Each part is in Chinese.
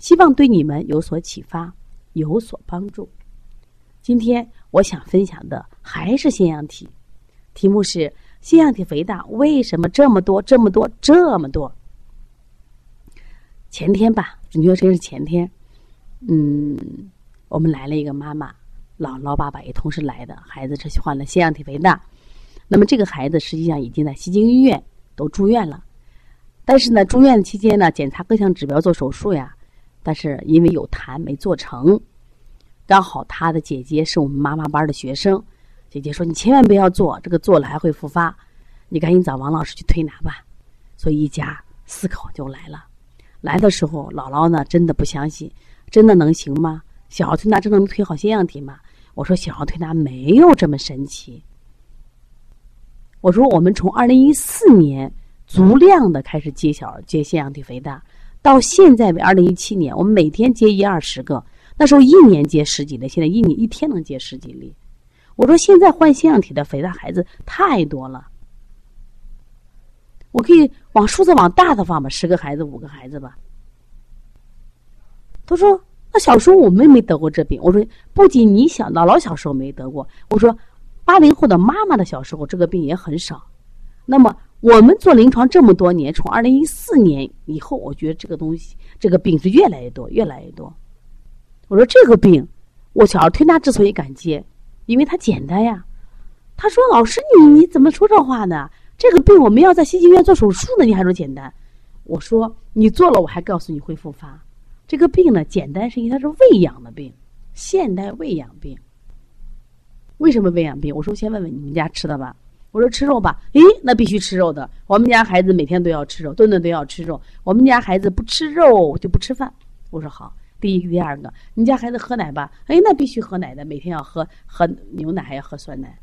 希望对你们有所启发，有所帮助。今天我想分享的还是腺样体，题目是腺样体肥大为什么这么多、这么多、这么多？前天吧，准确说是前天，嗯，我们来了一个妈妈，姥姥、爸爸也同时来的，孩子是患了腺样体肥大。那么这个孩子实际上已经在西京医院都住院了，但是呢，住院期间呢，检查各项指标，做手术呀。但是因为有痰没做成，刚好他的姐姐是我们妈妈班的学生，姐姐说你千万不要做，这个做了还会复发，你赶紧找王老师去推拿吧。所以一家四口就来了。来的时候，姥姥呢真的不相信，真的能行吗？小儿推拿真的能推好腺样体吗？我说小儿推拿没有这么神奇。我说我们从二零一四年足量的开始接小接腺样体肥大。到现在为二零一七年，我们每天接一二十个，那时候一年接十几例，现在一年一天能接十几例。我说现在患腺样体的肥大孩子太多了，我可以往数字往大的放吧，十个孩子五个孩子吧。他说：“那小时候我们没得过这病。”我说：“不仅你小姥姥小时候没得过，我说八零后的妈妈的小时候这个病也很少。那么。”我们做临床这么多年，从二零一四年以后，我觉得这个东西，这个病是越来越多，越来越多。我说这个病，我小儿推拿之所以敢接，因为它简单呀。他说：“老师，你你怎么说这话呢？这个病我们要在西京医院做手术呢，你还说简单？”我说：“你做了，我还告诉你会复发。这个病呢，简单是因为它是喂养的病，现代喂养病。为什么喂养病？我说先问问你们家吃的吧。”我说吃肉吧，诶，那必须吃肉的。我们家孩子每天都要吃肉，顿顿都要吃肉。我们家孩子不吃肉就不吃饭。我说好。第一个，第二个，你家孩子喝奶吧？哎，那必须喝奶的，每天要喝喝牛奶，还要喝酸奶。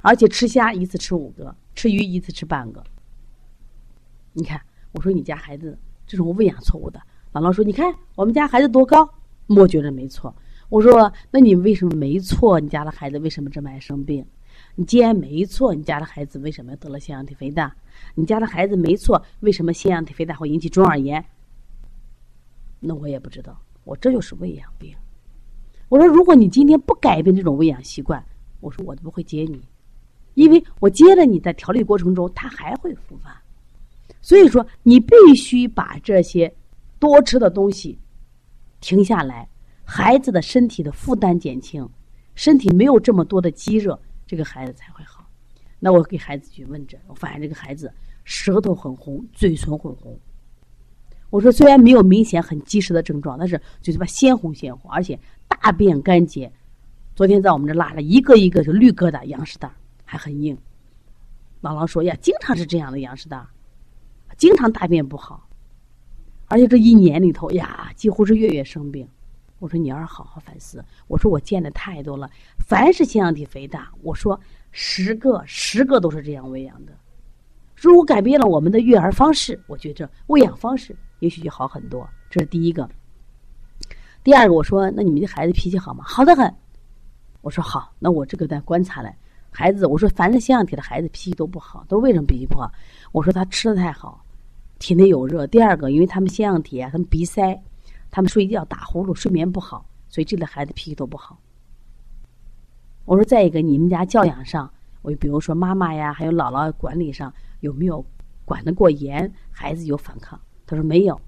而且吃虾一次吃五个，吃鱼一次吃半个。你看，我说你家孩子这种喂养错误的。姥姥说，你看我们家孩子多高，我觉得没错。我说，那你为什么没错？你家的孩子为什么这么爱生病？你既然没错，你家的孩子为什么得了腺样体肥大？你家的孩子没错，为什么腺样体肥大会引起中耳炎？那我也不知道，我这就是喂养病。我说，如果你今天不改变这种喂养习惯，我说我都不会接你，因为我接了你在调理过程中，它还会复发。所以说，你必须把这些多吃的东西停下来，孩子的身体的负担减轻，身体没有这么多的积热。这个孩子才会好。那我给孩子去问诊，我发现这个孩子舌头很红，嘴唇很红。我说虽然没有明显很积食的症状，但是嘴巴鲜红鲜红，而且大便干结。昨天在我们这拉了一个一个就绿疙瘩、羊屎蛋，还很硬。姥姥说呀，经常是这样的羊屎蛋，经常大便不好，而且这一年里头呀，几乎是月月生病。我说你要是好好反思。我说我见的太多了，凡是腺样体肥大，我说十个十个都是这样喂养的。如果改变了我们的育儿方式，我觉着喂养方式也许就好很多。这是第一个。第二个，我说那你们这孩子脾气好吗？好的很。我说好，那我这个在观察来，孩子，我说凡是腺样体的孩子脾气都不好，都为什么脾气不好？我说他吃的太好，体内有热。第二个，因为他们腺样体啊，他们鼻塞。他们睡觉打呼噜，睡眠不好，所以这类孩子脾气都不好。我说再一个，你们家教养上，我就比如说妈妈呀，还有姥姥管理上有没有管得过严，孩子有反抗？他说没有。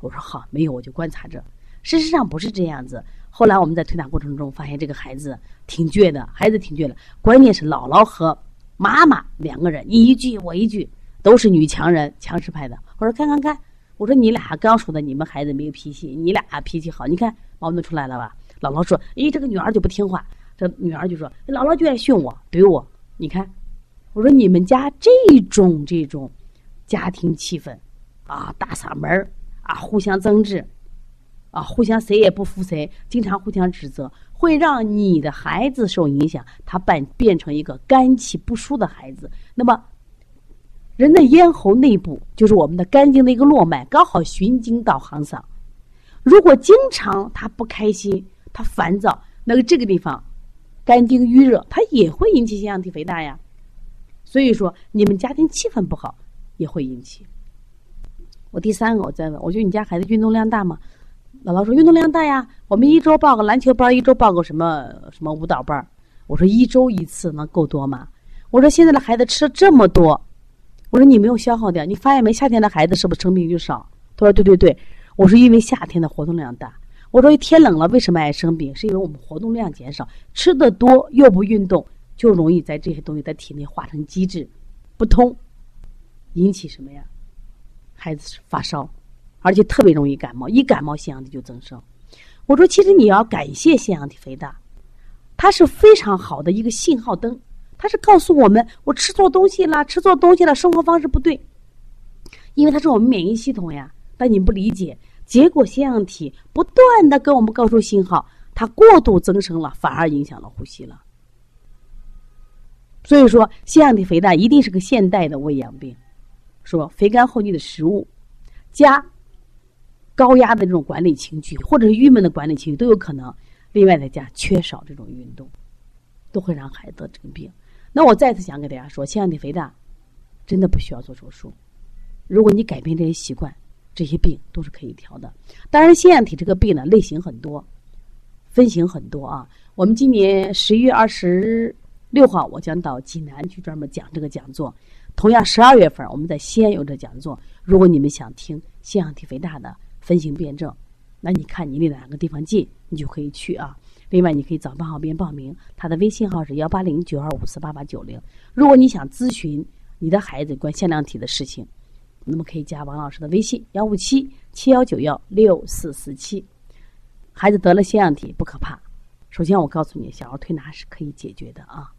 我说好，没有我就观察着。事实上不是这样子。后来我们在推拿过程中发现，这个孩子挺倔的，孩子挺倔的。关键是姥姥和妈妈两个人，你一句我一句，都是女强人，强势派的。我说看看看。我说你俩刚说的，你们孩子没有脾气，你俩脾气好，你看矛盾出来了吧？姥姥说：“咦，这个女儿就不听话。”这女儿就说：“姥姥就爱训我，怼我。”你看，我说你们家这种这种家庭气氛啊，大嗓门啊，互相争执，啊，互相谁也不服谁，经常互相指责，会让你的孩子受影响，他变变成一个肝气不舒的孩子。那么，人的咽喉内部就是我们的肝经的一个络脉，刚好循经到行嗓。如果经常他不开心，他烦躁，那个这个地方肝经郁热，它也会引起腺样体肥大呀。所以说，你们家庭气氛不好也会引起。我第三个，我再问，我觉得你家孩子运动量大吗？姥姥说运动量大呀，我们一周报个篮球班，一周报个什么什么舞蹈班。我说一周一次能够多吗？我说现在的孩子吃这么多，我说你没有消耗掉，你发现没？夏天的孩子是不是生病就少？他说对对对。我说因为夏天的活动量大。我说天冷了为什么爱生病？是因为我们活动量减少，吃的多又不运动。就容易在这些东西在体内化成机制不通，引起什么呀？孩子发烧，而且特别容易感冒，一感冒腺样体就增生。我说，其实你要感谢腺样体肥大，它是非常好的一个信号灯，它是告诉我们我吃错东西了，吃错东西了，生活方式不对。因为它是我们免疫系统呀，但你不理解，结果腺样体不断的跟我们告诉信号，它过度增生了，反而影响了呼吸了。所以说，腺样体肥大一定是个现代的胃阳病，说肥甘厚腻的食物，加高压的这种管理情绪，或者是郁闷的管理情绪都有可能。另外再加缺少这种运动，都会让孩子得这个病。那我再次想给大家说，腺样体肥大真的不需要做手术。如果你改变这些习惯，这些病都是可以调的。当然，腺样体这个病呢，类型很多，分型很多啊。我们今年十一月二十。六号我将到济南去专门讲这个讲座，同样十二月份我们在西安有这讲座。如果你们想听腺样体肥大的分型辩证，那你看你离哪个地方近，你就可以去啊。另外，你可以找半号边报名，他的微信号是幺八零九二五四八八九零。如果你想咨询你的孩子关限量体的事情，那么可以加王老师的微信幺五七七幺九幺六四四七。孩子得了腺样体不可怕，首先我告诉你，小儿推拿是可以解决的啊。